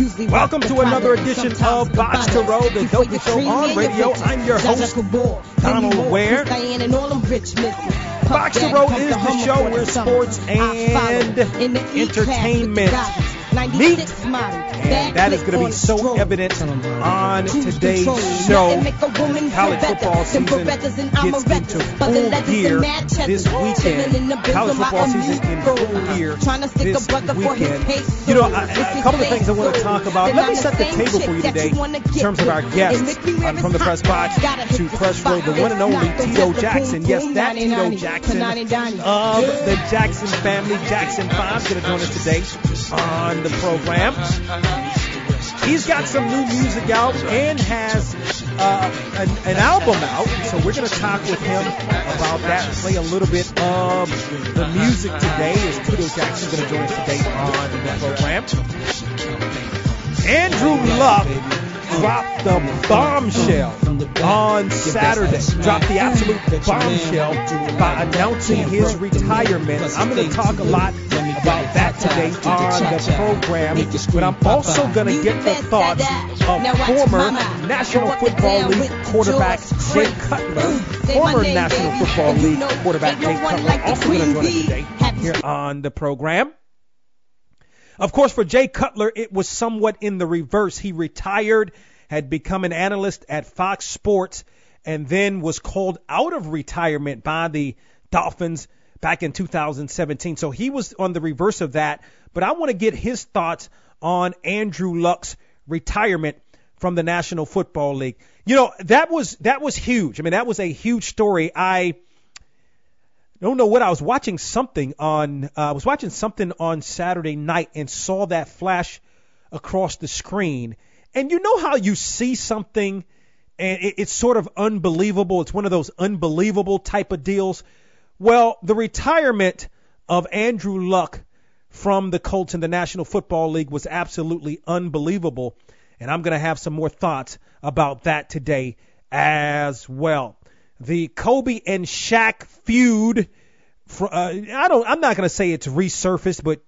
Welcome to another edition of Box to Row, the dopest show on radio. I'm your host, Donald Ware. Box to Row is the show where sports and entertainment meet. And that is going to be so evident on today's show. College football season gets into full gear this weekend. College football season in full gear this weekend. You know, a couple of things I want to talk about. Let me set the table for you today in terms of our guests um, from the press box to press row, the one and only Tito Jackson. Yes, that Tito Jackson of the Jackson family, Jackson 5, is going to join us today on the program. He's got some new music out and has uh, an, an, album out, so we're going to talk with him about that, play a little bit of the music today. Is Tito Jackson going to join us today on the program? Andrew Luck dropped the bombshell on Saturday. Dropped the absolute bombshell by announcing his retirement. I'm going to talk a lot about that today on the program, but I'm also going to get the thoughts of former National Football League quarterback Jay Cutler. Former National Football League quarterback Jay Cutler also going to join us today here on the program. Of course, for Jay Cutler, it was somewhat in the reverse. He retired, had become an analyst at Fox Sports, and then was called out of retirement by the Dolphins back in 2017. So he was on the reverse of that. But I want to get his thoughts on Andrew Luck's retirement from the National Football League. You know, that was that was huge. I mean, that was a huge story. I don't know what I was watching something on uh, I was watching something on Saturday night and saw that flash across the screen. And you know how you see something and it, it's sort of unbelievable. It's one of those unbelievable type of deals. Well, the retirement of Andrew Luck from the Colts in the National Football League was absolutely unbelievable. And I'm going to have some more thoughts about that today as well the Kobe and Shaq feud. Uh, I don't. I'm not going to say it's resurfaced, but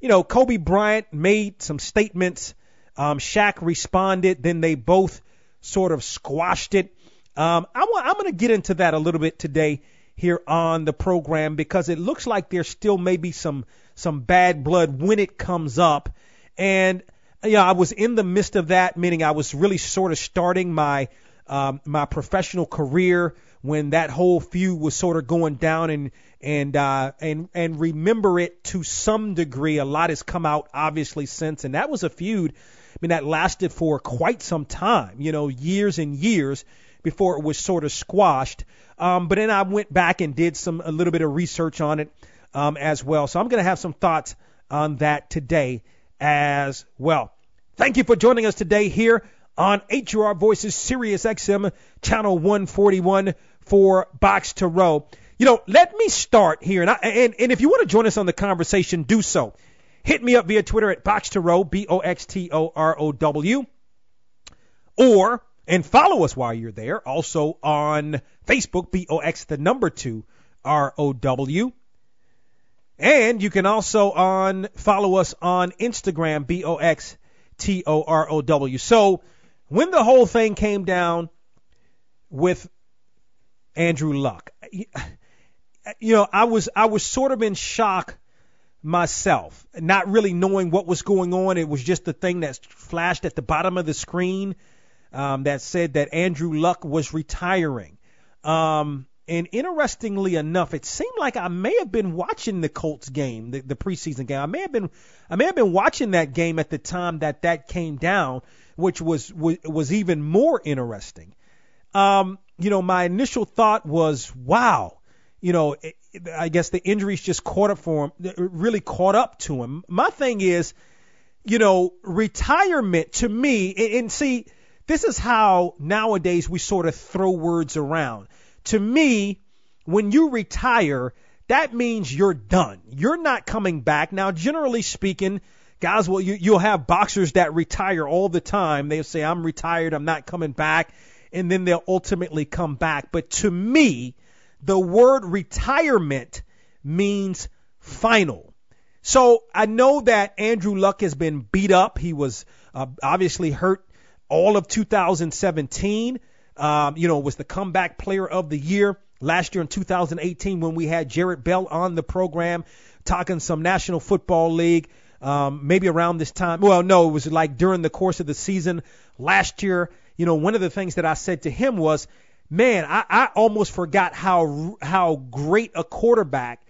you know, Kobe Bryant made some statements. Um, Shaq responded. Then they both sort of squashed it. Um, I I'm going to get into that a little bit today here on the program because it looks like there still may be some some bad blood when it comes up. And know, I was in the midst of that, meaning I was really sort of starting my um, my professional career when that whole feud was sort of going down and and uh, and and remember it to some degree. A lot has come out obviously since, and that was a feud. I mean, that lasted for quite some time, you know, years and years before it was sort of squashed. Um, but then I went back and did some a little bit of research on it um, as well. So I'm going to have some thoughts on that today as well. Thank you for joining us today here on HUR Voices Sirius XM channel 141 for Box to Row. You know, let me start here, and, I, and, and if you want to join us on the conversation, do so. Hit me up via Twitter at Box to Row, B O X T O R O W, or and follow us while you're there. Also on Facebook, B O X the number two R O W. And you can also on follow us on Instagram, B O X T O R O W. So when the whole thing came down with Andrew Luck. You know, I was I was sort of in shock myself, not really knowing what was going on. It was just the thing that flashed at the bottom of the screen. um, that said that Andrew Luck was retiring. Um, and interestingly enough, it seemed like I may have been watching the Colts game, the, the preseason game. I may have been, I may have been watching that game at the time that that came down, which was was, was even more interesting. Um, you know, my initial thought was, wow, you know, eh, eh, I guess the injuries just caught up for him, eh, really caught up to him. My thing is, you know, retirement to me, and, and see, this is how nowadays we sort of throw words around to me, when you retire, that means you're done. You're not coming back. Now, generally speaking, guys, well, you, you'll have boxers that retire all the time. They'll say, I'm retired, I'm not coming back, and then they'll ultimately come back. But to me, the word retirement means final. So I know that Andrew Luck has been beat up. He was uh, obviously hurt all of 2017 um, you know, was the comeback player of the year last year in 2018 when we had Jarrett Bell on the program talking some National Football League. Um, maybe around this time. Well, no, it was like during the course of the season last year. You know, one of the things that I said to him was, man, I, I almost forgot how how great a quarterback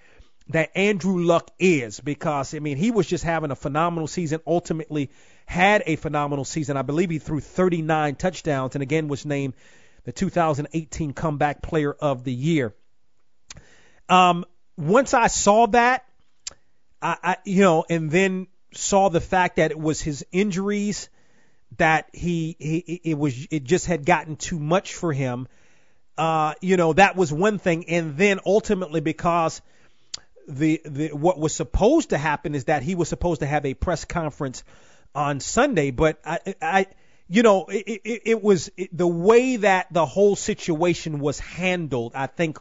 that Andrew Luck is because I mean he was just having a phenomenal season. Ultimately, had a phenomenal season. I believe he threw 39 touchdowns and again was named the 2018 Comeback Player of the Year. Um, once I saw that, I, I, you know, and then saw the fact that it was his injuries that he, he it was it just had gotten too much for him. Uh, you know, that was one thing, and then ultimately because the the what was supposed to happen is that he was supposed to have a press conference on Sunday, but I I you know, it, it, it was it, the way that the whole situation was handled, I think,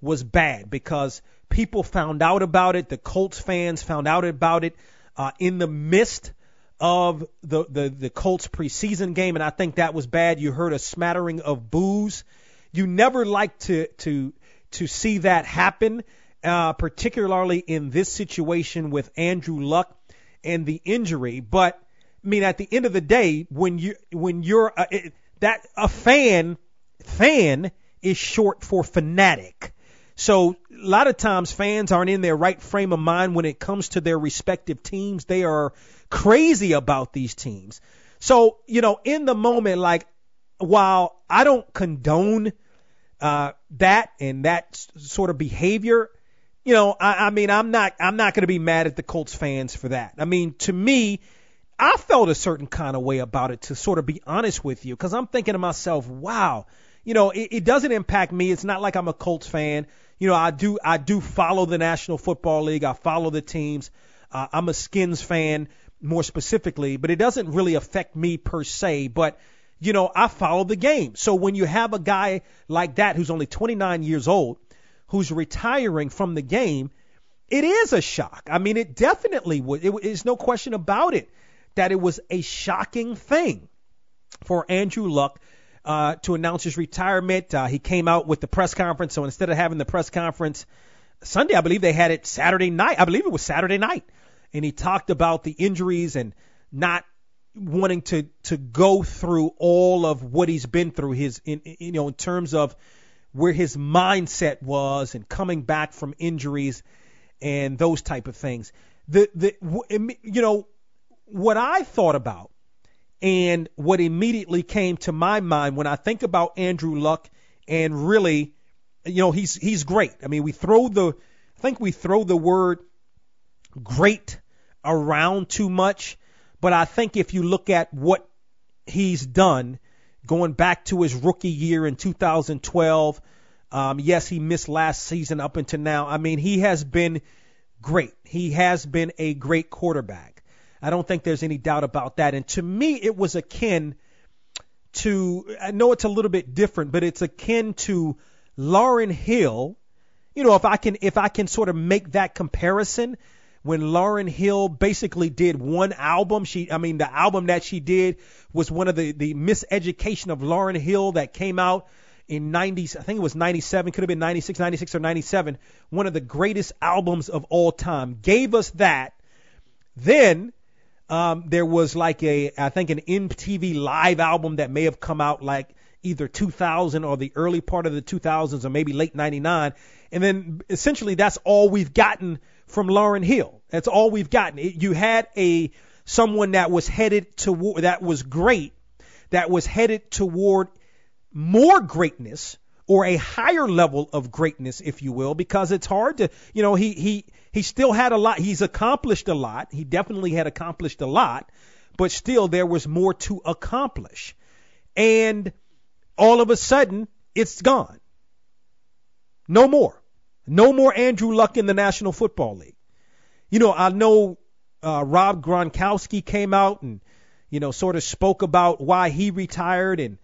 was bad because people found out about it. The Colts fans found out about it uh, in the midst of the, the, the Colts preseason game, and I think that was bad. You heard a smattering of boos. You never like to, to, to see that happen, uh, particularly in this situation with Andrew Luck and the injury. But I mean, at the end of the day, when you when you're a, it, that a fan, fan is short for fanatic. So a lot of times fans aren't in their right frame of mind when it comes to their respective teams. They are crazy about these teams. So you know, in the moment, like while I don't condone uh, that and that sort of behavior, you know, I, I mean, I'm not I'm not going to be mad at the Colts fans for that. I mean, to me I felt a certain kind of way about it, to sort of be honest with you, because I'm thinking to myself, wow, you know, it, it doesn't impact me. It's not like I'm a Colts fan. You know, I do I do follow the National Football League. I follow the teams. Uh, I'm a Skins fan more specifically, but it doesn't really affect me per se. But you know, I follow the game. So when you have a guy like that who's only 29 years old, who's retiring from the game, it is a shock. I mean, it definitely. It, it's no question about it that it was a shocking thing for Andrew Luck uh, to announce his retirement. Uh, he came out with the press conference, so instead of having the press conference Sunday, I believe they had it Saturday night. I believe it was Saturday night, and he talked about the injuries and not wanting to to go through all of what he's been through. His in, you know in terms of where his mindset was and coming back from injuries and those type of things. The the you know what I thought about and what immediately came to my mind when I think about Andrew Luck and really, you know, he's he's great. I mean, we throw the I think we throw the word great around too much, but I think if you look at what he's done going back to his rookie year in 2012, um, yes, he missed last season up until now. I mean, he has been great. He has been a great quarterback. I don't think there's any doubt about that. And to me, it was akin to, I know it's a little bit different, but it's akin to Lauryn Hill. You know, if I can, if I can sort of make that comparison, when Lauryn Hill basically did one album, she, I mean, the album that she did was one of the, the miseducation of Lauryn Hill that came out in 90s, I think it was 97, could have been 96, 96 or 97, one of the greatest albums of all time. Gave us that. Then Um, there was like a, I think an MTV live album that may have come out like either 2000 or the early part of the 2000s or maybe late 99. And then essentially that's all we've gotten from Lauryn Hill. That's all we've gotten. It, you had a someone that was headed toward that was great, that was headed toward more greatness or a higher level of greatness, if you will, because it's hard to, you know, he he he still had a lot. He's accomplished a lot. He definitely had accomplished a lot, but still there was more to accomplish. And all of a sudden, it's gone. No more. No more Andrew Luck in the National Football League. You know, I know uh, Rob Gronkowski came out and, you know, sort of spoke about why he retired and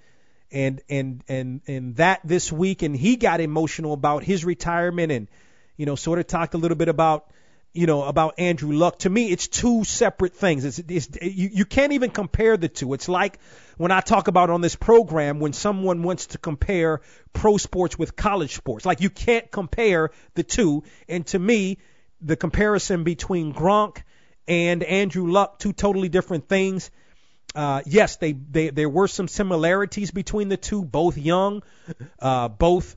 and and and and that this week, and he got emotional about his retirement and, you know, sort of talked a little bit about you know, about Andrew Luck. To me, it's two separate things. It's, it's you, you can't even compare the two. It's like when I talk about on this program when someone wants to compare pro sports with college sports. Like you can't compare the two. And to me, the comparison between Gronk and Andrew Luck, two totally different things. Uh, yes, they, they there were some similarities between the two. Both young, uh, both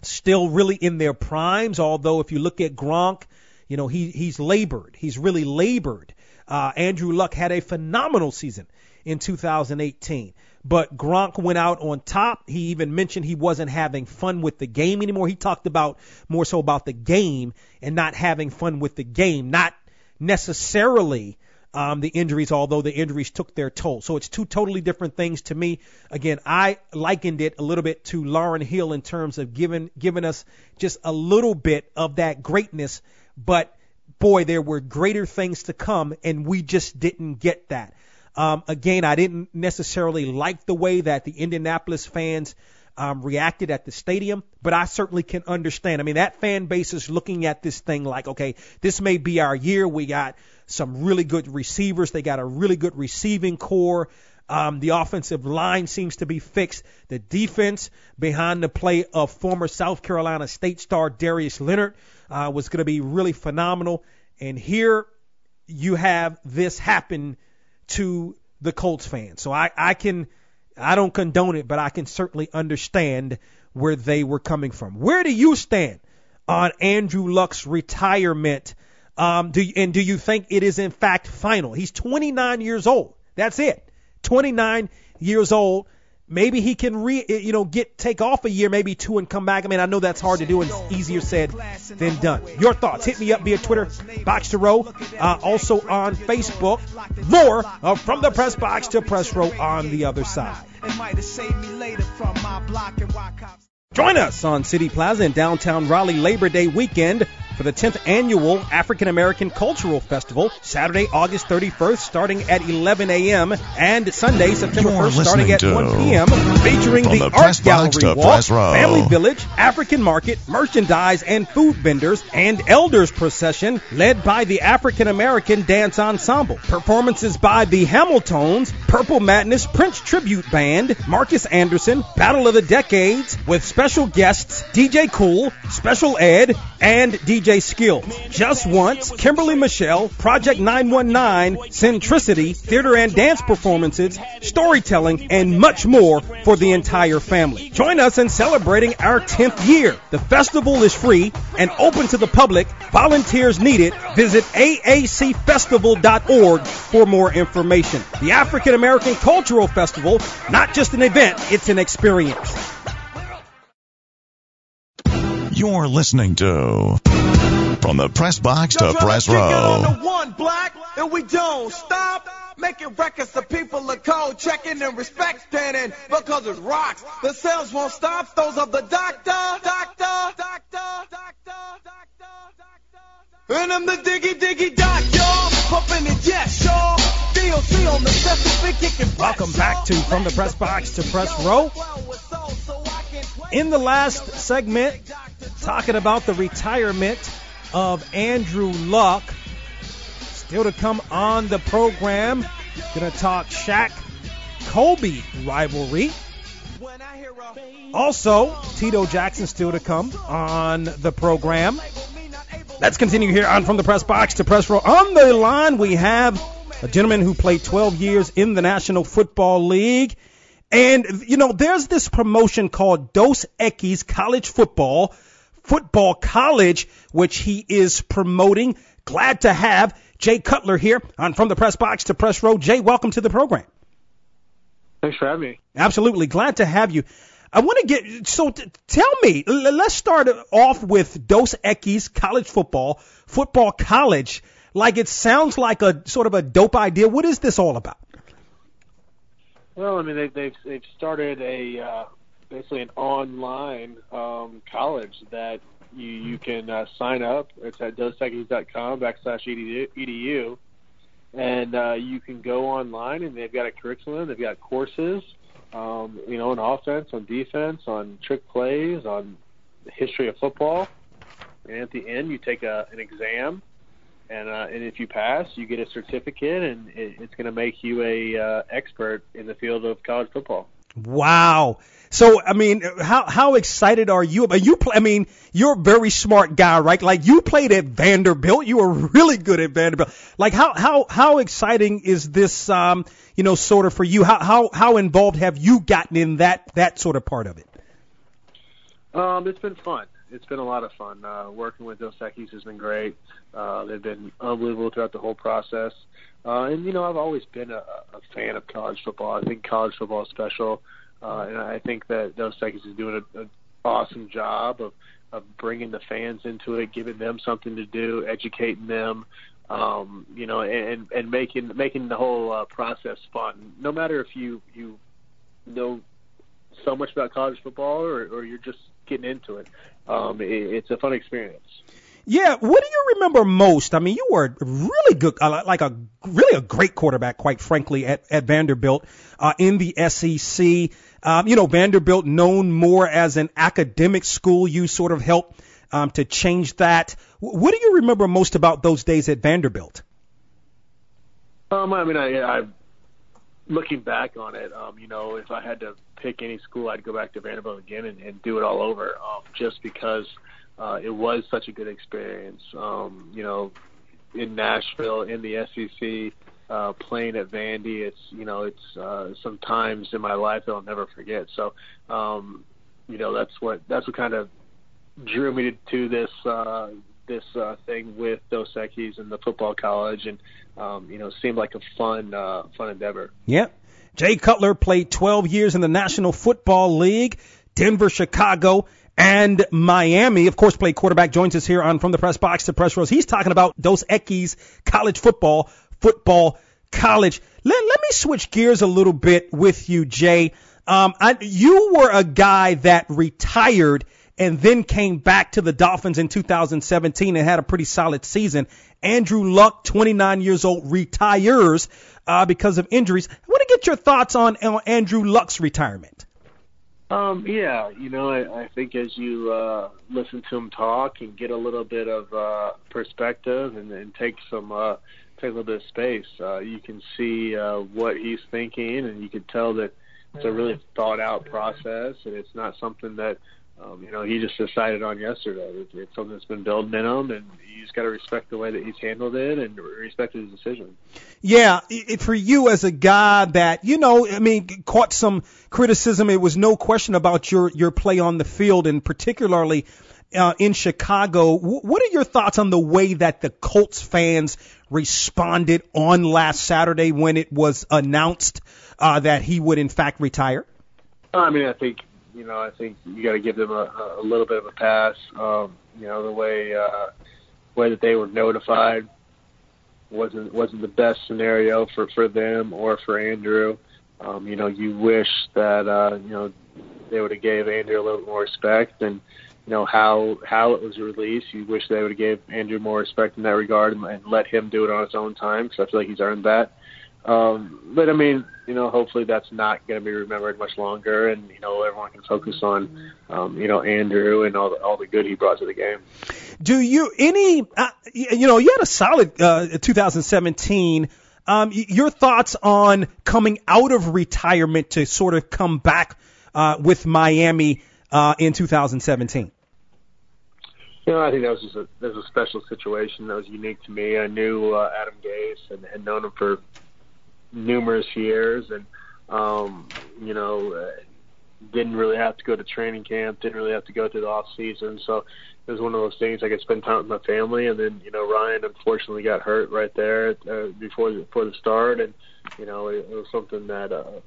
still really in their primes. Although if you look at Gronk you know, he he's labored. He's really labored. Uh, Andrew Luck had a phenomenal season in 2018. But Gronk went out on top. He even mentioned he wasn't having fun with the game anymore. He talked about more so about the game and not having fun with the game, not necessarily um, the injuries, although the injuries took their toll. So it's two totally different things to me. Again, I likened it a little bit to Lauryn Hill in terms of giving giving us just a little bit of that greatness but boy, there were greater things to come, and we just didn't get that. Um, again, I didn't necessarily like the way that the Indianapolis fans um, reacted at the stadium, but I certainly can understand. I mean, that fan base is looking at this thing like, okay, this may be our year. We got some really good receivers. They got a really good receiving corps. Um, the offensive line seems to be fixed. The defense behind the play of former South Carolina State star Darius Leonard uh, was going to be really phenomenal. And here you have this happen to the Colts fans. So I, I can, I don't condone it, but I can certainly understand where they were coming from. Where do you stand on Andrew Luck's retirement? Um, do and do you think it is in fact final? He's 29 years old. That's it. 29 years old. Maybe he can re, you know, get take off a year, maybe two, and come back. I mean, I know that's hard to do and it's easier said than done. Your thoughts? Hit me up via Twitter, Box to Row, uh, also on Facebook. More uh, from the press box to press row on the other side. Join us on City Plaza in downtown Raleigh Labor Day weekend for the 10th annual African American Cultural Festival, Saturday, August 31st, starting at 11 a.m. and Sunday, September 1st, starting at 1 p.m., featuring the, the Art Gallery Walk, Family Village, African Market, merchandise and food vendors, and Elders Procession, led by the African American Dance Ensemble. Performances by the Hamiltones, Purple Madness Prince Tribute Band, Marcus Anderson, Battle of the Decades, with special guests DJ Kool, Special Ed, and DJ Skill. Just Once, Kimberly Michelle, Project 919, Centricity, theater and dance performances, storytelling, and much more for the entire family. Join us in celebrating our 10th year. The festival is free and open to the public. Volunteers needed. Visit aacfestival.org for more information. The African American Cultural Festival, not just an event, it's an experience. You're listening to From the Press Box to Press Row. Row. on the one black, and we don't stop. Making records the people are cold, checking and respecting, and because it rocks, the sales won't stop. Those of the doctor, doctor, doctor, doctor, doctor, doctor. And I'm the diggy diggy doc, y'all. Pumping it, yes, y'all. DOC on the special kicking Welcome back to From the Press Box to Press Row. In the last segment, talking about the retirement of Andrew Luck. Still to come on the program, gonna talk Shaq Kobe rivalry. Also, Tito Jackson still to come on the program. Let's continue here on from the press box to press row. On the line, we have a gentleman who played 12 years in the National Football League. And, you know, there's this promotion called Dos Equis College Football, Football College, which he is promoting. Glad to have Jay Cutler here on From the Press Box to Press Row. Jay, welcome to the program. Thanks for having me. Absolutely. Glad to have you. I want to get, so t- tell me, l- let's start off with Dos Equis College Football, Football College. Like it sounds like a sort of a dope idea. What is this all about? Well, I mean, they, they've they've started a uh, basically an online um, college that you you can uh, sign up. It's at dosequis.com backslash edu, edu and uh, you can go online and they've got a curriculum. They've got courses, um, you know, on offense, on defense, on trick plays, on the history of football. And at the end, you take a, an exam and uh, and if you pass, you get a certificate, and it, it's going to make you a uh, expert in the field of college football. Wow. So I mean, how how excited are you? You play. I mean, you're a very smart guy, right? Like you played at Vanderbilt. You were really good at Vanderbilt. Like how how how exciting is this? Um, you know, sort of for you. How how how involved have you gotten in that that sort of part of it? Um, it's been fun it's been a lot of fun. Uh, working with Dos Equis has been great. Uh, they've been unbelievable throughout the whole process. Uh, and you know, I've always been a, a fan of college football. I think college football is special, uh, and I think that Dos Equis is doing an awesome job of of bringing the fans into it, giving them something to do, educating them, um, you know, and and making making the whole uh, process fun. No matter if you you know so much about college football or, or you're just getting into it. Um, it, it's a fun experience. Yeah, what do you remember most? I mean, you were really good, uh, like a really a great quarterback, quite frankly, at, at Vanderbilt uh, in the SEC. Um, you know, Vanderbilt known more as an academic school. You sort of helped um, to change that. What do you remember most about those days at Vanderbilt? Um, I mean, I, I looking back on it, um, you know, if I had to pick any school, I'd go back to Vanderbilt again and, and do it all over, um, just because uh, it was such a good experience. Um, you know, in Nashville, in the SEC, uh, playing at Vandy, it's you know, it's uh, some times in my life that I'll never forget. So, um, you know, that's what that's what kind of drew me to, to this uh, this uh, thing with Dos Equis and the football college, and um, you know, seemed like a fun uh, fun endeavor. Yep. Jay Cutler played 12 years in the National Football League, Denver, Chicago, and Miami. Of course, played quarterback. Joins us here on From the Press Box to Press Rows. He's talking about Dos Equis college football, football college. Let, let me switch gears a little bit with you, Jay. Um, I, you were a guy that retired and then came back to the Dolphins in 2017 and had a pretty solid season. Andrew Luck, 29 years old, retires uh, because of injuries. I want to get your thoughts on, Andrew Luck's retirement. Um, yeah, you know, I, I think as you uh, listen to him talk and get a little bit of uh, perspective and, and take some uh, take a little bit of space, uh, you can see uh, what he's thinking, and you can tell that it's a really thought out process, and it's not something that um, you know, he just decided on yesterday. It's, it's something that's been building in him, and you just got to respect the way that he's handled it and respect his decision. Yeah, it, for you as a guy that you know, I mean, caught some criticism. It was no question about your your play on the field, and particularly uh, in Chicago. W- what are your thoughts on the way that the Colts fans responded on last Saturday when it was announced uh, that he would in fact retire? I mean, I think you know, I think you got to give them a, a little bit of a pass. Um, you know, the way uh, way that they were notified wasn't wasn't the best scenario for for them or for Andrew. Um, you know, you wish that uh, you know they would have gave Andrew a little more respect and you know how how it was released. You wish they would have gave Andrew more respect in that regard and, and let him do it on his own time because I feel like he's earned that. Um, but I mean, you know, hopefully that's not going to be remembered much longer, and you know, everyone can focus on, um, you know, Andrew and all the all the good he brought to the game. Do you any, uh, you know, you had a solid uh, 2017. Um, your thoughts on coming out of retirement to sort of come back uh, with Miami uh, in 2017? You know, I think that was just a that was a special situation that was unique to me. I knew uh, Adam Gase and had known him for numerous years, and um, you know, didn't really have to go to training camp, didn't really have to go through the off season. So it was one of those things I could spend time with my family. And then you know, Ryan unfortunately got hurt right there uh, before the, before the start, and you know, it, it was something that. uh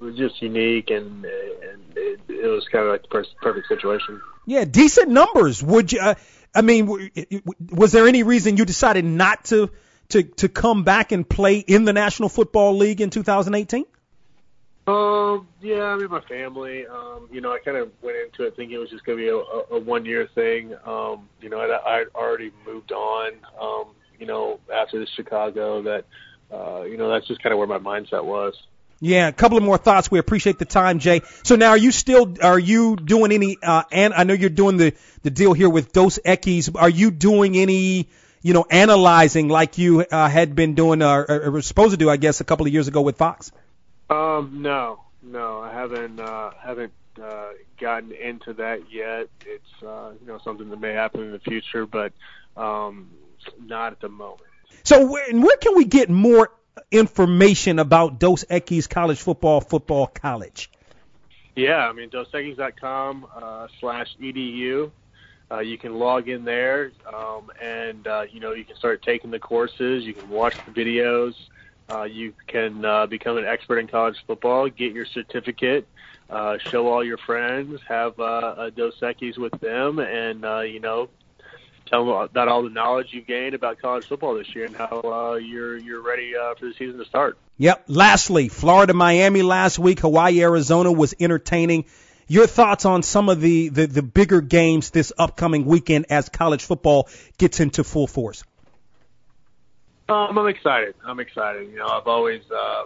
was just unique and and it, it was kind of like the perfect situation. Yeah, decent numbers. Would you? Uh, I mean, was there any reason you decided not to to to come back and play in the National Football League in 2018? Um, yeah, I mean, my family. Um, you know, I kind of went into it thinking it was just going to be a, a, a one year thing. Um, you know, I, I'd already moved on. Um, you know, after the Chicago, that uh, you know, that's just kind of where my mindset was. Yeah, a couple of more thoughts. We appreciate the time, Jay. So now, are you still are you doing any? Uh, and I know you're doing the the deal here with Dos Equis. Are you doing any? You know, analyzing like you uh, had been doing, uh, or were supposed to do, I guess, a couple of years ago with Fox. Um, no, no, I haven't uh, haven't uh, gotten into that yet. It's uh, you know something that may happen in the future, but um, not at the moment. So, where, where can we get more information about Dos Equis College Football Football College? Yeah, I mean dosequis.com uh, slash edu. Uh, you can log in there, um, and uh, you know you can start taking the courses. You can watch the videos. Uh, you can uh, become an expert in college football, get your certificate, uh, show all your friends, have uh, a Dos Equis with them, and uh, you know tell them about all the knowledge you've gained about college football this year and how uh, you're you're ready uh, for the season to start. Yep. Lastly, Florida, Miami last week, Hawaii, Arizona was entertaining. Your thoughts on some of the, the, the bigger games this upcoming weekend as college football gets into full force? Um, I'm excited. I'm excited. You know, I've always, uh,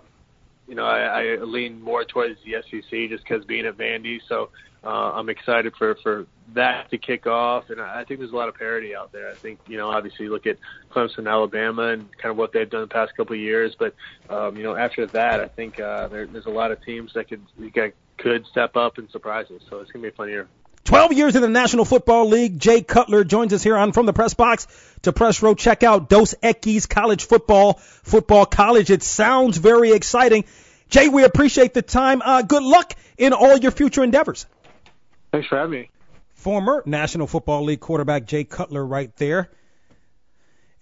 you know, I, I lean more towards the SEC just because being at Vandy. So uh, I'm excited for for that to kick off, and I think there's a lot of parity out there. I think you know, obviously, look at Clemson, Alabama, and kind of what they've done the past couple of years. But um, you know, after that, I think uh, there, there's a lot of teams that could could step up and surprise us. So it's gonna be a fun year. 12 years in the National Football League. Jay Cutler joins us here on From the Press Box to Press Row. Check out Dos Equis College Football, Football College. It sounds very exciting. Jay, we appreciate the time. Uh, good luck in all your future endeavors. Thanks for having me. Former National Football League quarterback Jay Cutler right there.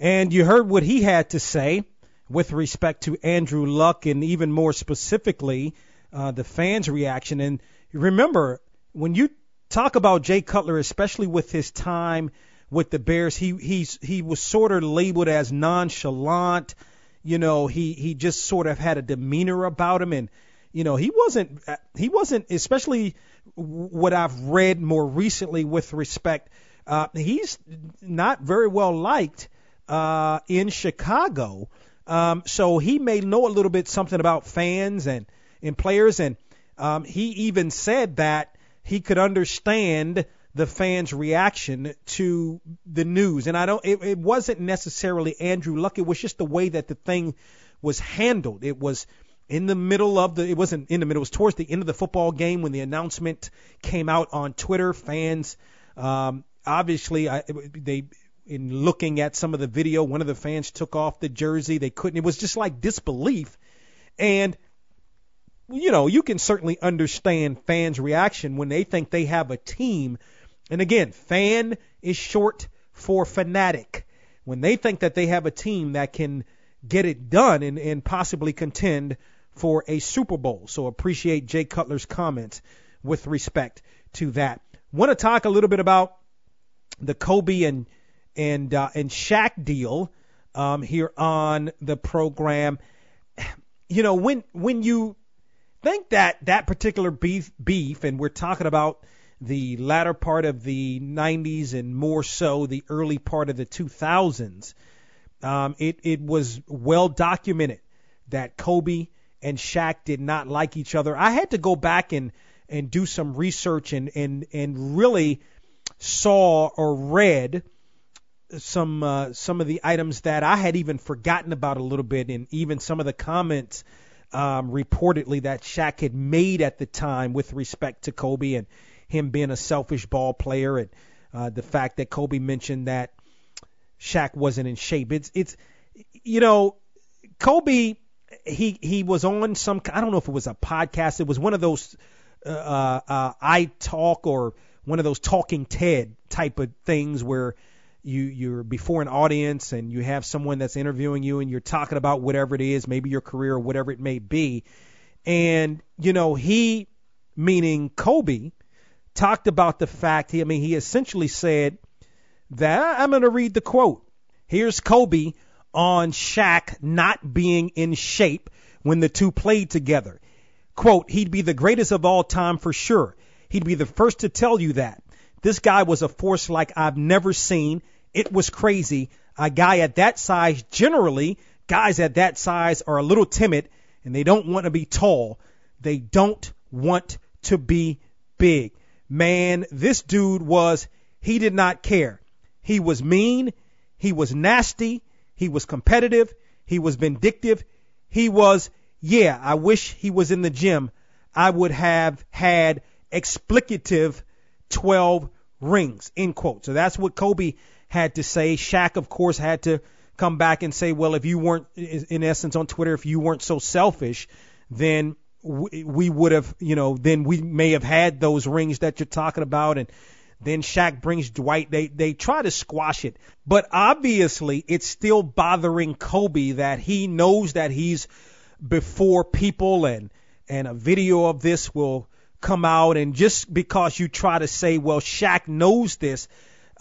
And you heard what he had to say with respect to Andrew Luck and even more specifically uh, the fans' reaction. And remember, when you talk about Jay Cutler, especially with his time with the Bears, he he's he was sort of labeled as nonchalant. You know, he he just sort of had a demeanor about him, and you know he wasn't he wasn't especially what I've read more recently with respect. Uh, he's not very well liked uh, in Chicago, um, so he may know a little bit something about fans and and players, and um, he even said that he could understand the fans' reaction to the news. And I don't, it, it wasn't necessarily Andrew Luck. It was just the way that the thing was handled. It was in the middle of the it wasn't in the middle it was towards the end of the football game when the announcement came out on Twitter fans um obviously I, they in looking at some of the video one of the fans took off the jersey they couldn't it was just like disbelief and you know you can certainly understand fans reaction when they think they have a team and again fan is short for fanatic when they think that they have a team that can get it done and, and possibly contend for a Super Bowl. So appreciate Jay Cutler's comments with respect to that. Want to talk a little bit about the Kobe and and uh, and Shaq deal um, here on the program. You know when when you think that that particular beef beef, and we're talking about the latter part of the 90s and more so the early part of the 2000s. Um, it it was well documented that Kobe and Shaq did not like each other. I had to go back and and do some research and and and really saw or read some uh, some of the items that I had even forgotten about a little bit, and even some of the comments um, reportedly that Shaq had made at the time with respect to Kobe and him being a selfish ball player and uh, the fact that Kobe mentioned that Shaq wasn't in shape. It's it's you know Kobe he he was on some I don't know if it was a podcast. It was one of those uh, uh, uh I talk or one of those talking TED type of things where you you're before an audience and you have someone that's interviewing you and you're talking about whatever it is, maybe your career or whatever it may be. And you know, he meaning Kobe talked about the fact he I mean he essentially said that I'm going to read the quote. Here's Kobe on Shaq not being in shape when the two played together. Quote, he'd be the greatest of all time for sure. He'd be the first to tell you that. This guy was a force like I've never seen. It was crazy. A guy at that size, generally, guys at that size are a little timid and they don't want to be tall. They don't want to be big. Man, this dude was, he did not care. He was mean. He was nasty. He was competitive. He was vindictive. He was, yeah, I wish he was in the gym. I would have had explicative 12 rings, end quote. So that's what Kobe had to say. Shaq, of course, had to come back and say, well, if you weren't, in essence, on Twitter, if you weren't so selfish, then we would have, you know, then we may have had those rings that you're talking about. And then Shaq brings Dwight. They they try to squash it, but obviously it's still bothering Kobe that he knows that he's before people and and a video of this will come out and just because you try to say, well, Shaq knows this,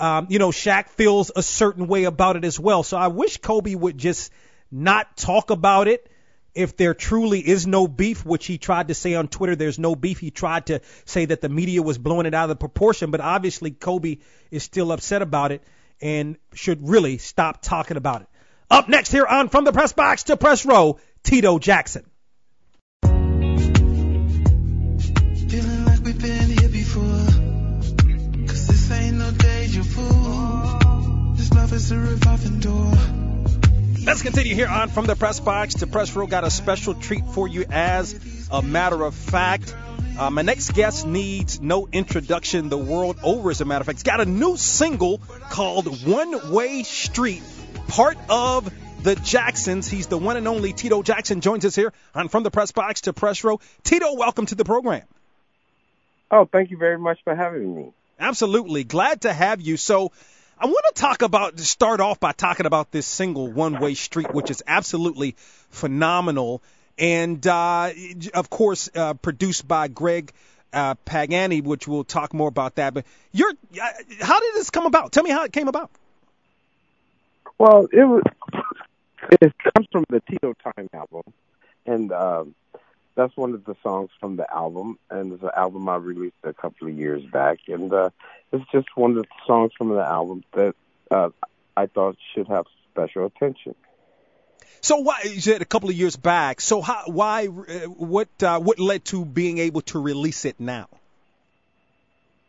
um, you know, Shaq feels a certain way about it as well. So I wish Kobe would just not talk about it if there truly is no beef, which he tried to say on Twitter, there's no beef. He tried to say that the media was blowing it out of proportion, but obviously Kobe is still upset about it and should really stop talking about it. Up next here on From the Press Box to Press Row, Tito Jackson. A revolving door. Let's continue here on From the Press Box to Press Row. Got a special treat for you as a matter of fact. Uh, my next guest needs no introduction the world over, as a matter of fact. He's got a new single called One Way Street, part of the Jacksons. He's the one and only Tito Jackson joins us here on From the Press Box to Press Row. Tito, welcome to the program. Oh, thank you very much for having me. Absolutely. Glad to have you. So, I want to talk about, start off by talking about this single One Way Street, which is absolutely phenomenal. And, uh, of course, uh, produced by Greg uh, Pagani, which we'll talk more about that. But you're, uh, how did this come about? Tell me how it came about. Well, it was, it comes from the Tito Time album. And, um, that's one of the songs from the album, and it's an album I released a couple of years back, and uh, it's just one of the songs from the album that uh, I thought should have special attention. So why you said a couple of years back? So how, why, uh, what, uh, what led to being able to release it now?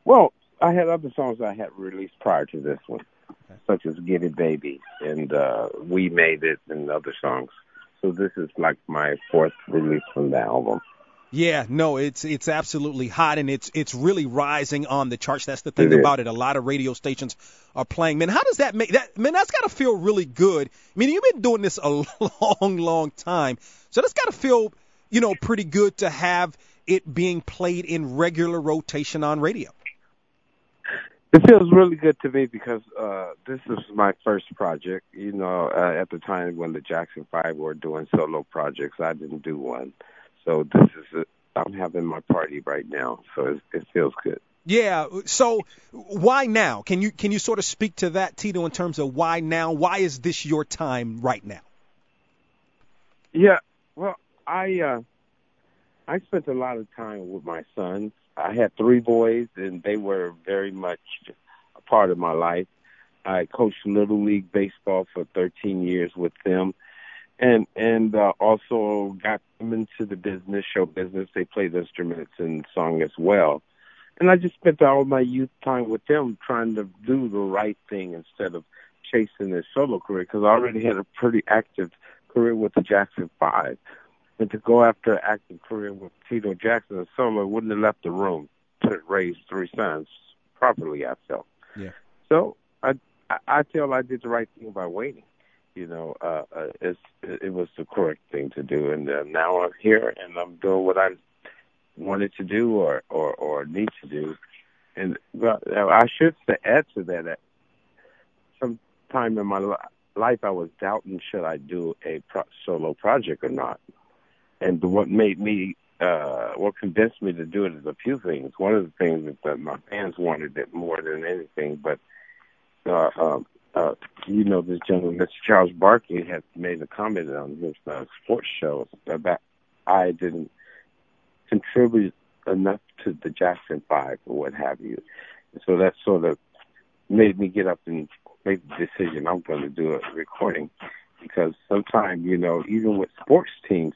Well, I had other songs I had released prior to this one, okay. such as "Get It Baby" and uh, "We Made It" and other songs. So this is like my fourth release from the album. Yeah, no, it's it's absolutely hot and it's it's really rising on the charts. That's the thing it about is. it. A lot of radio stations are playing. Man, how does that make that? Man, that's got to feel really good. I mean, you've been doing this a long, long time, so that's got to feel, you know, pretty good to have it being played in regular rotation on radio. It feels really good to me because uh, this is my first project. You know, uh, at the time when the Jackson Five were doing solo projects, I didn't do one. So this is i I'm having my party right now, so it, it feels good. Yeah. So why now? Can you can you sort of speak to that, Tito, in terms of why now? Why is this your time right now? Yeah. Well, I uh, I spent a lot of time with my sons I had three boys, and they were very much a part of my life. I coached little league baseball for 13 years with them, and and uh, also got them into the business, show business. They played instruments and song as well, and I just spent all my youth time with them, trying to do the right thing instead of chasing their solo career. Because I already had a pretty active career with the Jackson Five and to go after an active career with Tito Jackson and solo wouldn't have left the room to raise three sons properly, I felt. Yeah. So I I, feel I did the right thing by waiting. You know, uh, uh, it's, it was the correct thing to do, and uh, now I'm here and I'm doing what I wanted to do or or, or need to do. And well, I should say, add to that that sometime in my life I was doubting should I do a pro- solo project or not. And what made me, uh, what convinced me to do it is a few things. One of the things is that my fans wanted it more than anything, but uh, um, uh, you know, this gentleman, Mr. Charles Barkley, had made a comment on his uh, sports show about I didn't contribute enough to the Jackson Five or what have you. So that sort of made me get up and make the decision I'm going to do a recording because sometimes, you know, even with sports teams,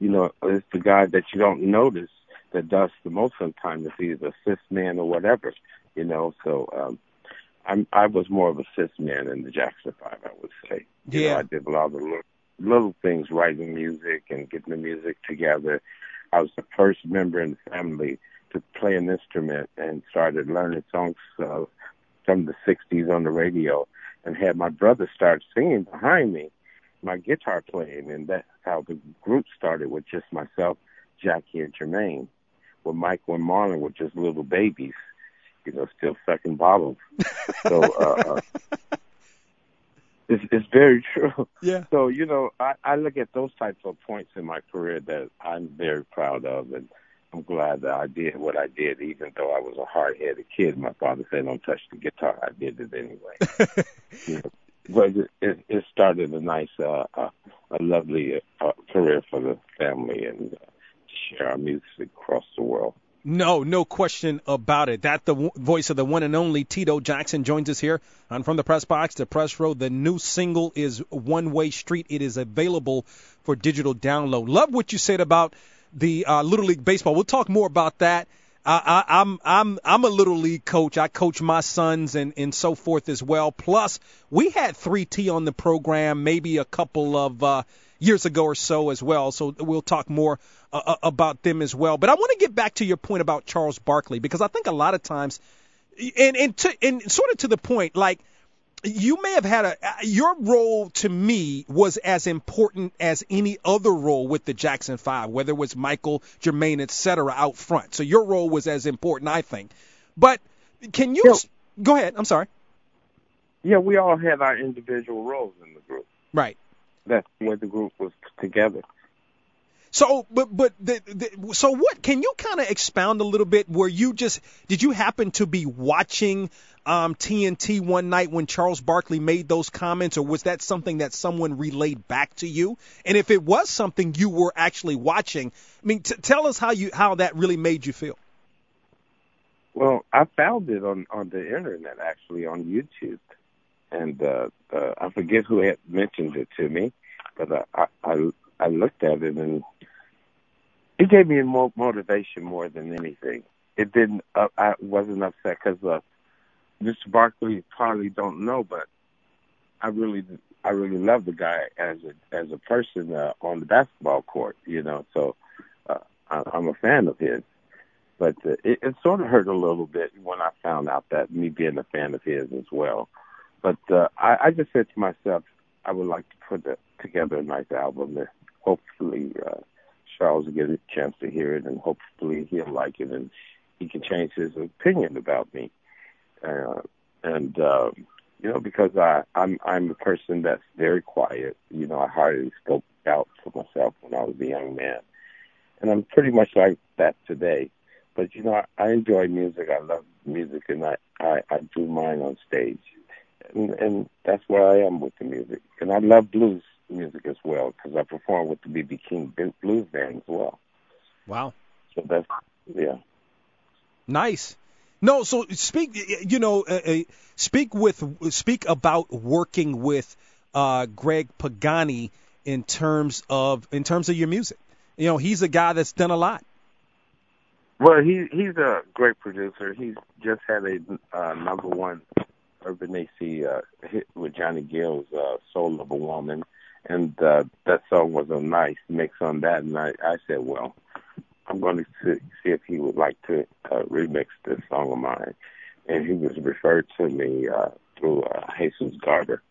you know, it's the guy that you don't notice that does the most sometimes if he's a fifth man or whatever, you know. So um I'm I was more of a fifth man in the Jackson Five, I would say. You yeah, know, I did a lot of little, little things, writing music and getting the music together. I was the first member in the family to play an instrument and started learning songs uh, from the 60s on the radio and had my brother start singing behind me, my guitar playing. And that's how the group started with just myself, Jackie, and Jermaine. With Michael and Marlon were just little babies, you know, still sucking bottles. so, uh, uh, it's, it's very true. Yeah. So, you know, I, I look at those types of points in my career that I'm very proud of. And I'm glad that I did what I did, even though I was a hard headed kid. My father said, "Don't touch the guitar." I did it anyway. you know, but it, it started a nice, uh, uh, a lovely uh, career for the family and uh, share our music across the world. No, no question about it. That the voice of the one and only Tito Jackson joins us here on From the Press Box to Press Row. The new single is One Way Street. It is available for digital download. Love what you said about the uh, Little League Baseball. We'll talk more about that. I, I, I'm I'm I'm a little league coach. I coach my sons and and so forth as well. Plus, we had 3T on the program maybe a couple of uh, years ago or so as well. So we'll talk more uh, uh about them as well. But I want to get back to your point about Charles Barkley because I think a lot of times, and and to, and sort of to the point, like you may have had a uh, your role to me was as important as any other role with the Jackson Five, whether it was Michael, Jermaine, etc. out front. So your role was as important, I think. But can you Yeah. go ahead? I'm sorry. Yeah, we all had our individual roles in the group. Right. That's where the group was together. So, but but the, the, so what? Can you kind of expound a little bit? Where you just did you happen to be watching um, TNT one night when Charles Barkley made those comments, or was that something that someone relayed back to you? And if it was something you were actually watching, I mean, t- tell us how you how that really made you feel. Well, I found it on on the internet actually on YouTube, and uh, uh, I forget who had mentioned it to me, but I I I looked at it and it gave me more motivation more than anything. It didn't. Uh, I wasn't upset because uh, Mr. Barkley probably don't know, but I really I really love the guy as a as a person uh, on the basketball court. You know, so uh, I, I'm a fan of his. But uh, it, it sort of hurt a little bit when I found out that me being a fan of his as well. But uh, I, I just said to myself, I would like to put a, together a nice album and hopefully uh, Charles will get a chance to hear it and hopefully he'll like it and he can change his opinion about me. Uh, and uh, you know, because I I'm I'm a person that's very quiet. You know, I hardly spoke out for myself when I was a young man, and I'm pretty much like that today. But you know, I, I enjoy music. I love music, and I I, I do mine on stage, and, and that's where I am with the music. And I love blues music as well because I perform with the BB King Blues Band as well. Wow. So that's yeah. Nice. No, so speak. You know, uh, uh, speak with speak about working with uh, Greg Pagani in terms of in terms of your music. You know, he's a guy that's done a lot. Well, he he's a great producer. He's just had a uh, number one Urban AC uh, hit with Johnny Gill's uh, "Soul of a Woman," and uh, that song was a nice mix on that. And I, I said, well, I'm going to see, if he would like to uh, remix this song of mine. and he was referred to me uh, through uh, Jesus Garber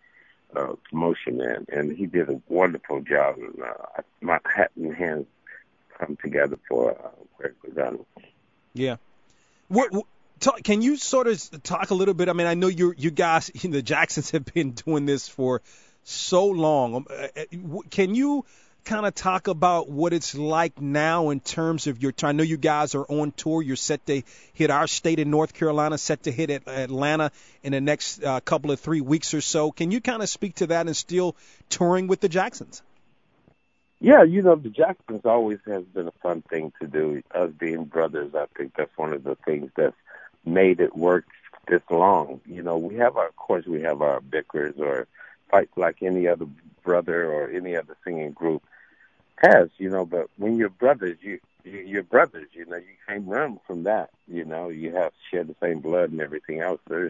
uh, promotion man, and he did a wonderful job. And uh, my hat and hands come together for uh, Greg Lozano. Yeah. What, what talk, can you sort of talk a little bit? I mean, I know you you guys, the Jacksons have been doing this for so long. Um, uh, uh can you kind of talk about what it's like now in terms of your? Tour. I know you guys are on tour. You're set to hit our state in North Carolina, set to hit Atlanta in the next uh, couple of three weeks or so. Can you kind of speak to that and still touring with the Jacksons? Yeah, you know, the Jacksons always has been a fun thing to do. Us being brothers, I think that's one of the things that's made it work this long. You know, we have our, of course, we have our bickers or fights like any other brother or any other singing group has, you know, but when you're brothers, you, you you're brothers, you know, you can't from that. You know, you have to share the same blood and everything else. So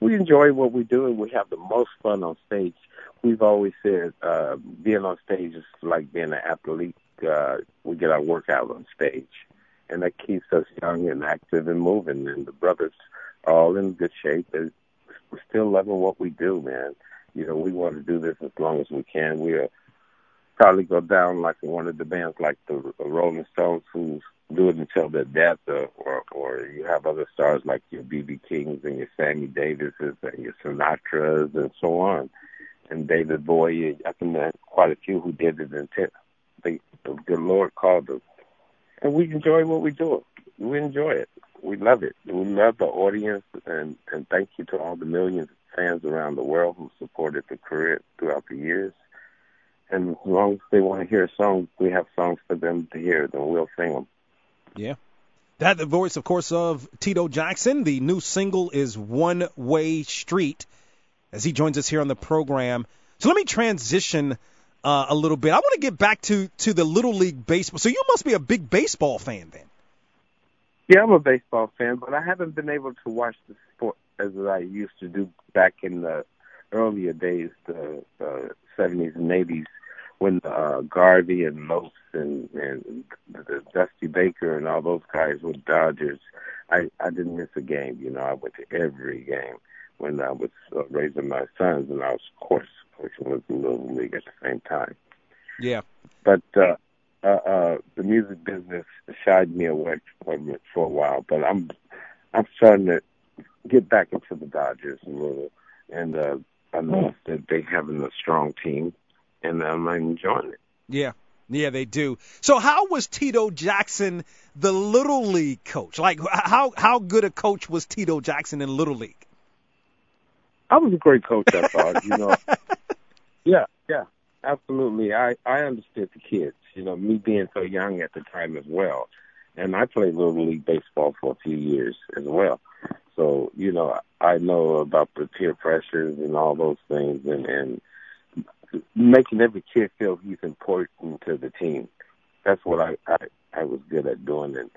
we enjoy what we do and we have the most fun on stage. We've always said uh being on stage is like being an athlete. Uh we get our workout on stage and that keeps us young and active and moving and the brothers are all in good shape. We're still loving what we do, man. You know, we want to do this as long as we can. We are probably go down like one of the bands like the Rolling Stones who do it until their death, or, or or you have other stars like your BB Kings and your Sammy Davises and your Sinatras and so on, and David Bowie. I think there quite a few who did it until the the good Lord called them, and we enjoy what we do. We enjoy it. We love it. We love the audience, and and thank you to all the millions of fans around the world who supported the career throughout the years and as long as they want to hear a song, we have songs for them to hear, then we'll sing them. Yeah. That the voice, of course, of Tito Jackson. The new single is One Way Street as he joins us here on the program. So let me transition uh, a little bit. I want to get back to, to the Little League baseball. So you must be a big baseball fan then. Yeah, I'm a baseball fan, but I haven't been able to watch the sport as I used to do back in the earlier days, the uh, 70s and 80s when uh, Garvey and Lopes and and the Dusty Baker and all those guys were Dodgers, I I didn't miss a game. You know, I went to every game when I was uh, raising my sons, and I was of course coaching with the little league at the same time. Yeah. But uh, uh, uh, the music business shied me away from it for a while. But I'm I'm starting to get back into the Dodgers a little, and uh, I know that they having a strong team and I'm enjoying it. Yeah. Yeah, they do. So how was Tito Jackson the little league coach? Like how how good a coach was Tito Jackson in little league? I was a great coach, I thought, you know. Yeah, yeah. Absolutely. I I understood the kids, you know, me being so young at the time as well. And I played little league baseball for a few years as well. So, you know, I know about the peer pressures and all those things and and making every kid feel he's important to the team. That's what I, I I was good at doing, and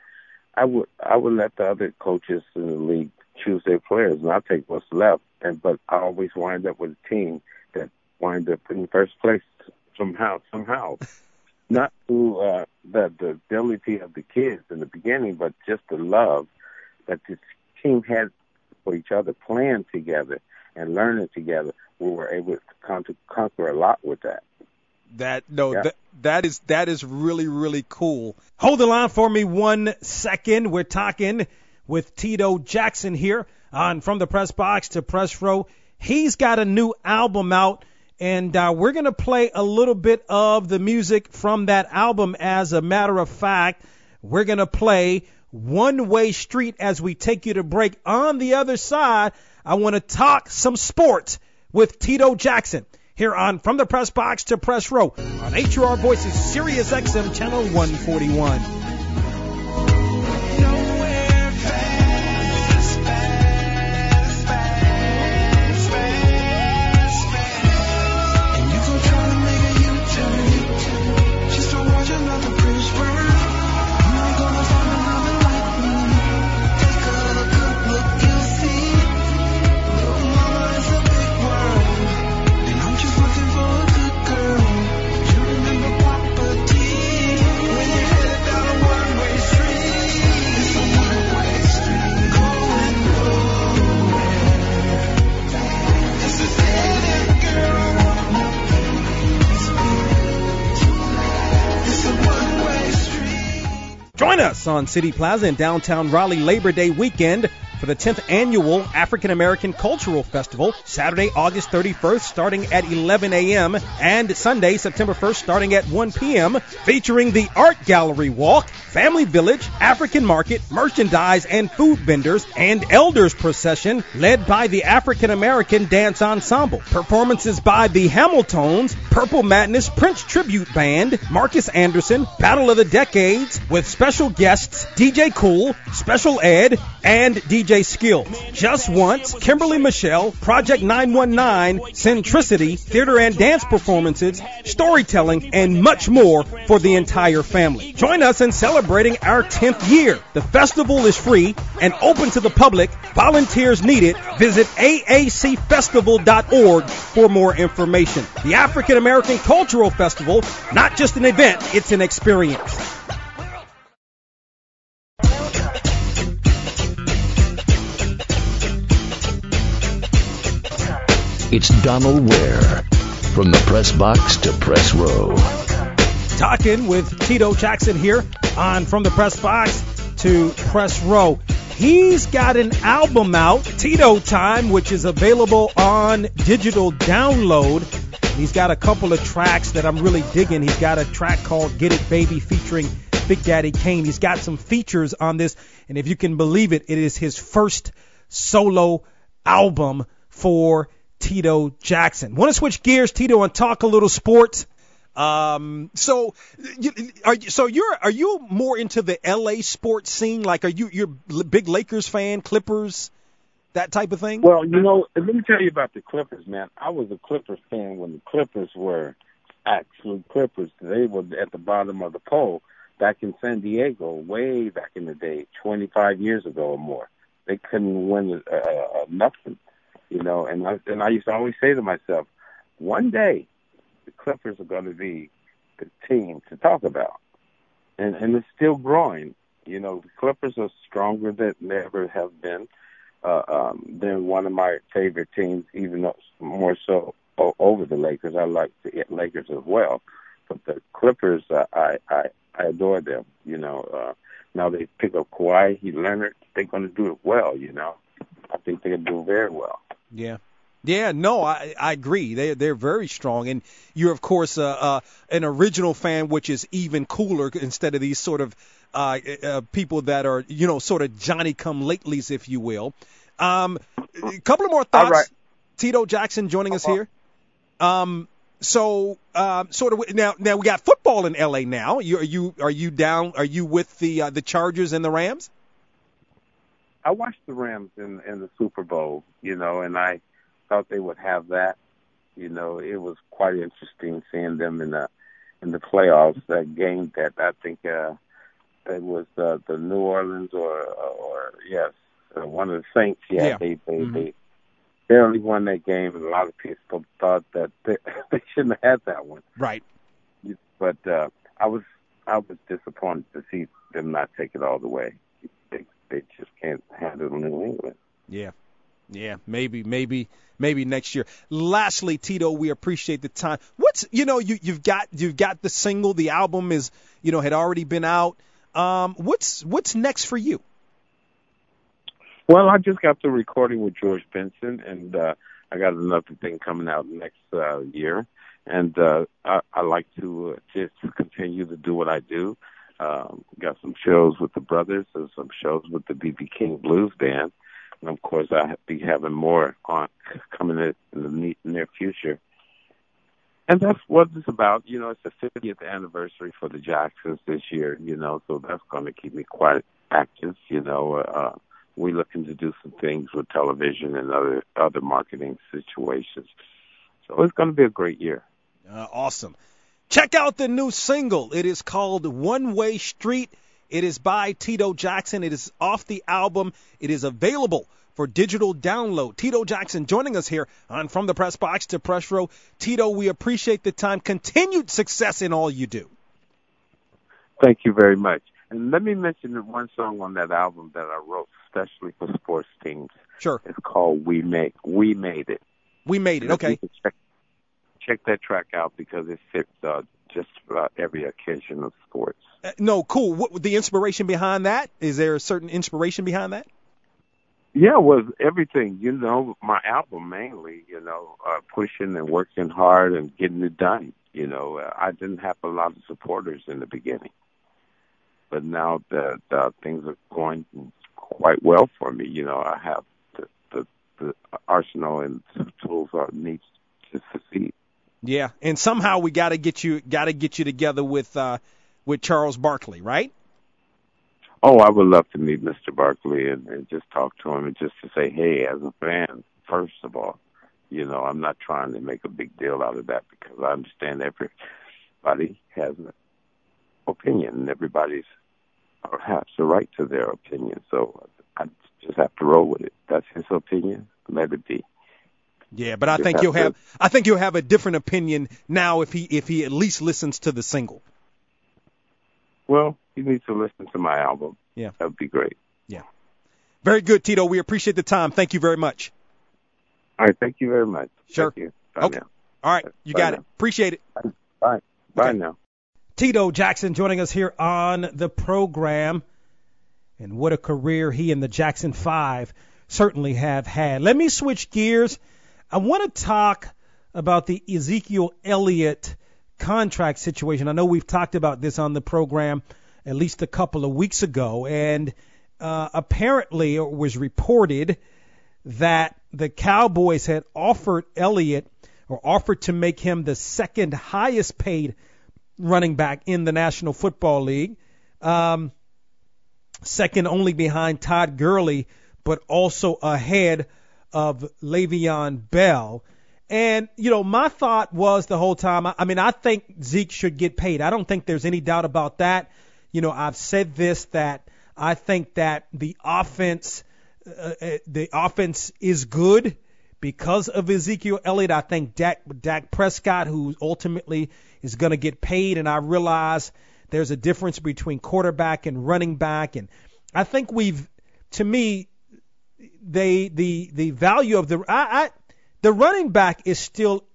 I would I would let the other coaches in the league choose their players, and I'll take what's left. And but I always wind up with a team that wind up in first place somehow somehow. Not through uh, the the ability of the kids in the beginning, but just the love that this team had for each other, playing together and learning together we were able to conquer, conquer a lot with that. That no, yeah. that that is that is really really cool. Hold the line for me one second. We're talking with Tito Jackson here on from the press box to press row. He's got a new album out, and uh, we're gonna play a little bit of the music from that album. As a matter of fact, we're gonna play One Way Street as we take you to break. On the other side, I want to talk some sports with Tito Jackson here on From the Press Box to Press Row on HUR Voices Sirius XM Channel 141. Us on City Plaza in downtown Raleigh Labor Day weekend for the 10th annual African American Cultural Festival, Saturday, August 31st, starting at 11 a.m., and Sunday, September 1st, starting at 1 p.m., featuring the Art Gallery Walk, Family Village, African Market, merchandise and food vendors, and Elders Procession, led by the African American Dance Ensemble. Performances by the Hamiltones, Purple Madness Prince Tribute Band, Marcus Anderson, Battle of the Decades, with special guests DJ Kool, Special Ed, and DJ Skills. Just Once, Kimberly Michelle, Project 919, Centricity, theater and dance performances, storytelling, and much more for the entire family. Join us in celebrating our 10th year. The festival is free and open to the public. Volunteers needed. Visit aacfestival.org for more information. The African American Cultural Festival, not just an event, it's an experience. It's Donald Ware. From the press box to press row. Talking with Tito Jackson here on From the Press Box to Press Row. He's got an album out, Tito Time, which is available on digital download. He's got a couple of tracks that I'm really digging. He's got a track called Get It Baby featuring Big Daddy Kane. He's got some features on this, and if you can believe it, it is his first solo album for Tito Jackson. Want to switch gears, Tito, and talk a little sports? Um, so, are you, so you're are you more into the LA sports scene? Like, are you you're big Lakers fan, Clippers, that type of thing? Well, you know, let me tell you about the Clippers, man. I was a Clippers fan when the Clippers were actually Clippers. They were at the bottom of the pole back in San Diego, way back in the day, 25 years ago or more. They couldn't win uh, uh, nothing you know. And I and I used to always say to myself, one day the Clippers are going to be the team to talk about, and and it's still growing. You know, the Clippers are stronger than they ever have been. Uh, um, they're one of my favorite teams, even though more so over the Lakers. I like the Lakers as well, but the Clippers, uh, I I I adore them. You know, uh, now they pick up Kawhi, Leonard. They're going to do it well. You know, I think they're going to do very well. Yeah. Yeah, no, I I agree. They they're very strong, and you're of course uh, uh, an original fan, which is even cooler instead of these sort of uh, uh, people that are you know sort of Johnny come latelys, if you will. Um, a couple of more thoughts. Right. Tito Jackson joining us here. Um, so uh, sort of now now we got football in LA now. You, are you are you down? Are you with the uh, the Chargers and the Rams? I watched the Rams in in the Super Bowl, you know, and I thought they would have that. You know, it was quite interesting seeing them in the in the playoffs. That game that I think uh, that was uh, the New Orleans or or yes, uh, one of the Saints. Yeah, yeah. they they mm-hmm. they barely won that game, and a lot of people thought that they, they shouldn't have had that one. Right. But uh, I was I was disappointed to see them not take it all the way they just can't handle New England. Yeah. Yeah, maybe, maybe, maybe next year. Lastly, Tito, we appreciate the time. What's you know you you've got you've got the single, the album is you know had already been out. Um, what's what's next for you? Well, I just got the recording with George Benson, and uh, I got another thing coming out next uh, year. And uh, I, I like to uh, just continue to do what I do. Um, got some shows with the brothers and some shows with the BB King Blues Band. And of course, I'll be having more on coming in, the near future. And that's what it's about. You know, it's the 50th anniversary for the Jacksons this year, you know, so that's going to keep me quite active. You know, uh, we're looking to do some things with television and other, other marketing situations. So it's going to be a great year. Uh, awesome. Check out the new single. It is called One Way Street. It is by Tito Jackson. It is off the album. It is available for digital download. Tito Jackson joining us here on From the Press Box to Press Row. Tito, we appreciate the time. Continued success in all you do. Thank you very much. And let me mention one song on that album that I wrote especially for sports teams. Sure. It's called We Made We Made It. We made it. Okay. Check, check that track out because it fits uh, just about every occasion of sports. Uh, no, cool. What the inspiration behind that? Is there a certain inspiration behind that? Yeah, it was everything. You know, my album mainly. You know, uh, pushing and working hard and getting it done. You know, uh, I didn't have a lot of supporters in the beginning, but now that uh, things are going quite well for me, you know, I have the the, the arsenal and tools I need to succeed. Yeah, and somehow we got to get you got to get you together with uh, with Charles Barkley, right? Oh, I would love to meet Mr. Barkley and, and just talk to him and just to say, hey, as a fan, first of all, you know, I'm not trying to make a big deal out of that because I understand everybody has an opinion and everybody's or has the right to their opinion. So I just have to roll with it. That's his opinion. Let it be. Yeah, but I think you'll have I think you'll have a different opinion now if he if he at least listens to the single. Well, he needs to listen to my album. Yeah. That would be great. Yeah. Very good, Tito. We appreciate the time. Thank you very much. All right. Thank you very much. Sure. Thank you. Bye okay. Now. All right. You Bye got now. it. Appreciate it. Bye. Bye okay. now. Tito Jackson joining us here on the program. And what a career he and the Jackson Five certainly have had. Let me switch gears. I want to talk about the Ezekiel Elliott contract situation. I know we've talked about this on the program at least a couple of weeks ago, and uh, apparently it was reported that the Cowboys had offered Elliott or offered to make him the second highest paid running back in the National Football League, um, second only behind Todd Gurley, but also ahead of Le'Veon Bell. And, you know, my thought was the whole time, I, mean, I think Zeke should get paid. I don't think there's any doubt about that. You know, I've said this that I think that the offense, uh, the offense is good because of Ezekiel Elliott. I think Dak, Dak Prescott, who ultimately is going to get paid, and I realize there's a difference between quarterback and running back, and I think we've, to me, they the the value of the I, I the running back is still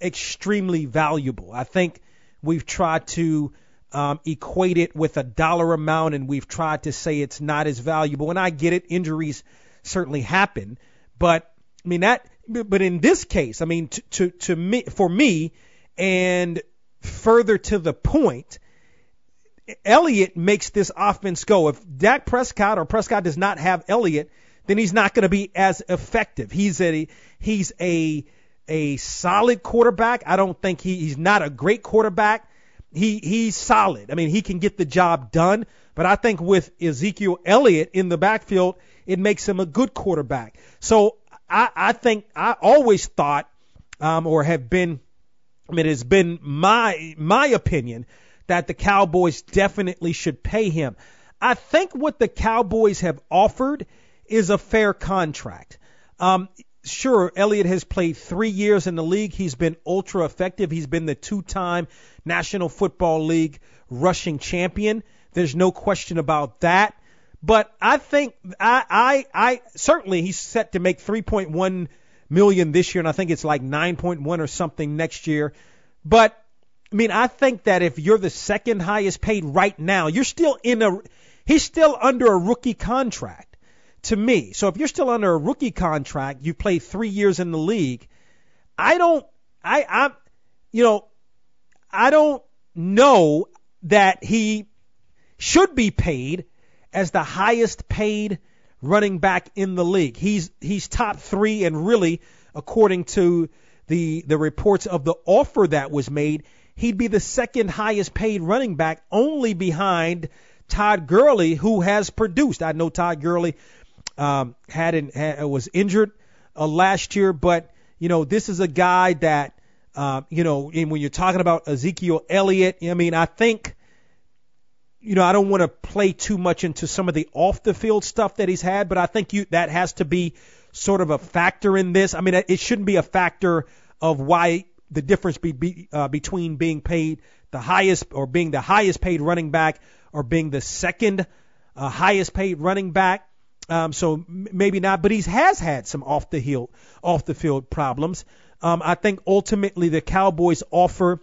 extremely valuable. I think we've tried to um, equate it with a dollar amount, and we've tried to say it's not as valuable. And I get it; injuries certainly happen, but I mean that. But in this case, I mean, to to, to me, for me, and further to the point, Elliott makes this offense go. If Dak Prescott or Prescott does not have Elliott, then he's not going to be as effective. He's a he's a a solid quarterback. I don't think he, he's not a great quarterback. He he's solid. I mean, he can get the job done. But I think with Ezekiel Elliott in the backfield, it makes him a good quarterback. So I, I think I always thought, um, or have been, I mean, it has been my my opinion that the Cowboys definitely should pay him. I think what the Cowboys have offered is a fair contract. Um, sure, Elliott has played three years in the league. He's been ultra effective. He's been the two-time National Football League rushing champion. There's no question about that. But I think I, I, I certainly he's set to make 3.1 million this year, and I think it's like 9.1 or something next year. But I mean, I think that if you're the second highest paid right now, you're still in a he's still under a rookie contract to me. So if you're still under a rookie contract, you play three years in the league. I don't, I, I'm, you know, I don't know that he should be paid as the highest paid running back in the league. He's he's top three, and really, according to the the reports of the offer that was made, he'd be the second highest paid running back, only behind Todd Gurley, who has produced. I know Todd Gurley um, had, an, had was injured uh, last year, but you know this is a guy that uh, you know, and when you're talking about Ezekiel Elliott, I mean, I think you know, I don't want to play too much into some of the off the field stuff that he's had, but I think you that has to be sort of a factor in this. I mean, it shouldn't be a factor of why the difference be, be uh, between being paid the highest or being the highest paid running back or being the second uh, highest paid running back. Um, so maybe not, but he has had some off the hill, off the field problems. Um, I think ultimately the Cowboys offer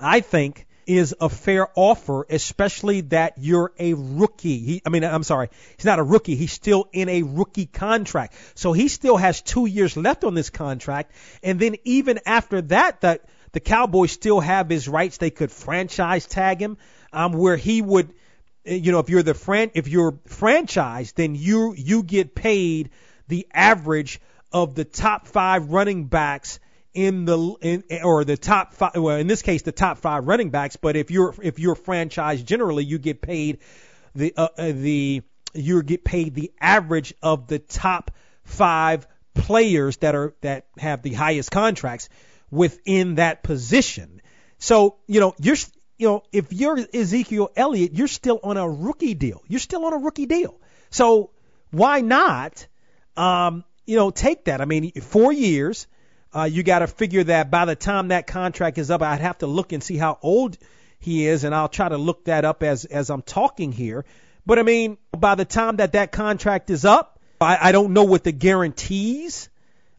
I think is a fair offer, especially that you're a rookie. He, I mean, I'm sorry, he's not a rookie. He's still in a rookie contract. So he still has two years left on this contract. And then even after that, that the Cowboys still have his rights. They could franchise tag him, um, where he would, you know, if you're the fran, if you're franchise, then you, you get paid the average of the top five running backs in the in, or the top five well in this case the top five running backs but if you're if you're franchise generally you get paid the uh, uh, the you get paid the average of the top five players that are that have the highest contracts within that position. So you know you're you know if you're Ezekiel Elliott you're still on a rookie deal you're still on a rookie deal so why not um you know take that I mean 4 years uh, you got to figure that by the time that contract is up, I'd have to look and see how old he is, and I'll try to look that up as as I'm talking here. But I mean, by the time that that contract is up, I, I don't know what the guarantees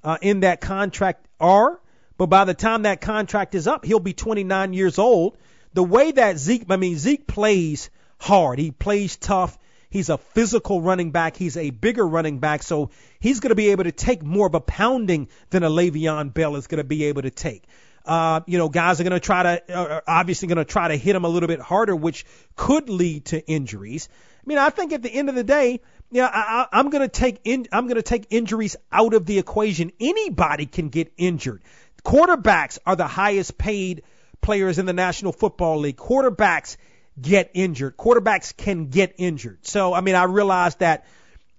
uh, in that contract are. But by the time that contract is up, he'll be 29 years old. The way that Zeke, I mean, Zeke plays hard. He plays tough. He's a physical running back. He's a bigger running back. So he's going to be able to take more of a pounding than a Le'Veon Bell is going to be able to take. Uh, you know, guys are going to try to, uh, obviously going to try to hit him a little bit harder, which could lead to injuries. I mean, I think at the end of the day, yeah, I, I'm going to take in, I'm going to take injuries out of the equation. Anybody can get injured. Quarterbacks are the highest paid players in the National Football League. Quarterbacks get injured. Quarterbacks can get injured. So, I mean, I realize that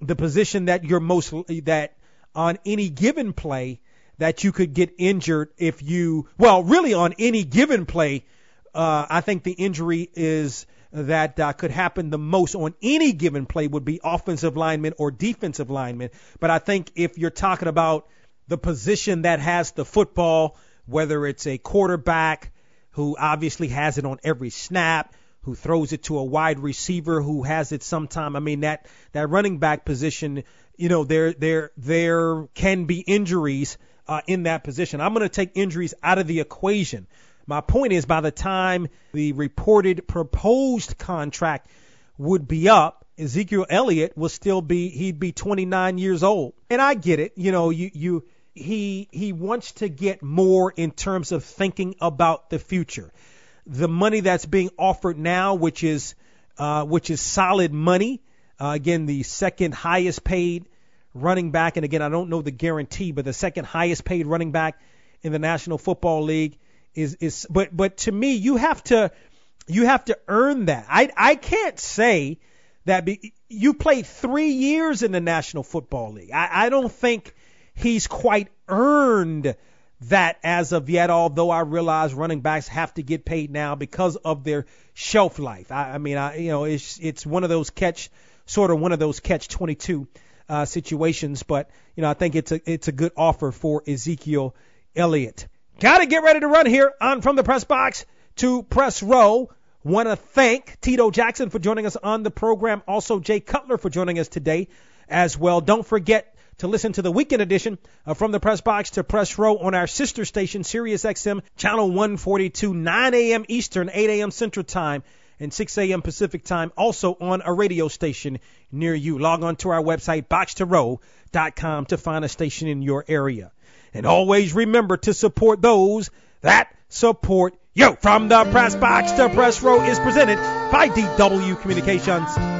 the position that you're most, that on any given play, that you could get injured if you, well, really on any given play, uh, I think the injury is that uh, could happen the most on any given play would be offensive lineman or defensive lineman. But I think if you're talking about the position that has the football, whether it's a quarterback who obviously has it on every snap, who throws it to a wide receiver who has it sometime. I mean that that running back position, you know, there there there can be injuries uh, in that position. I'm going to take injuries out of the equation. My point is, by the time the reported proposed contract would be up, Ezekiel Elliott will still be he'd be 29 years old. And I get it, you know, you you he he wants to get more in terms of thinking about the future the money that's being offered now, which is uh, which is solid money. Uh, again, the second highest paid running back, and again, I don't know the guarantee, but the second highest paid running back in the National Football League is is. But but to me, you have to you have to earn that. I I can't say that be, you played three years in the National Football League. I, I don't think he's quite earned that as of yet, although I realize running backs have to get paid now because of their shelf life. I, I mean, I, you know, it's, it's one of those catch, sort of one of those catch 22 uh, situations, but, you know, I think it's a, it's a good offer for Ezekiel Elliott. Got to get ready to run here on From the Press Box to Press Row. Want to thank Tito Jackson for joining us on the program. Also, Jay Cutler for joining us today as well. Don't forget to listen to the weekend edition of From the Press Box to Press Row on our sister station, Sirius XM, channel 142, 9 a.m. Eastern, 8 a.m. Central Time, and 6 a.m. Pacific Time, also on a radio station near you. Log on to our website, boxtorow.com, to find a station in your area. And always remember to support those that support you. From the Press Box to Press Row is presented by DW Communications.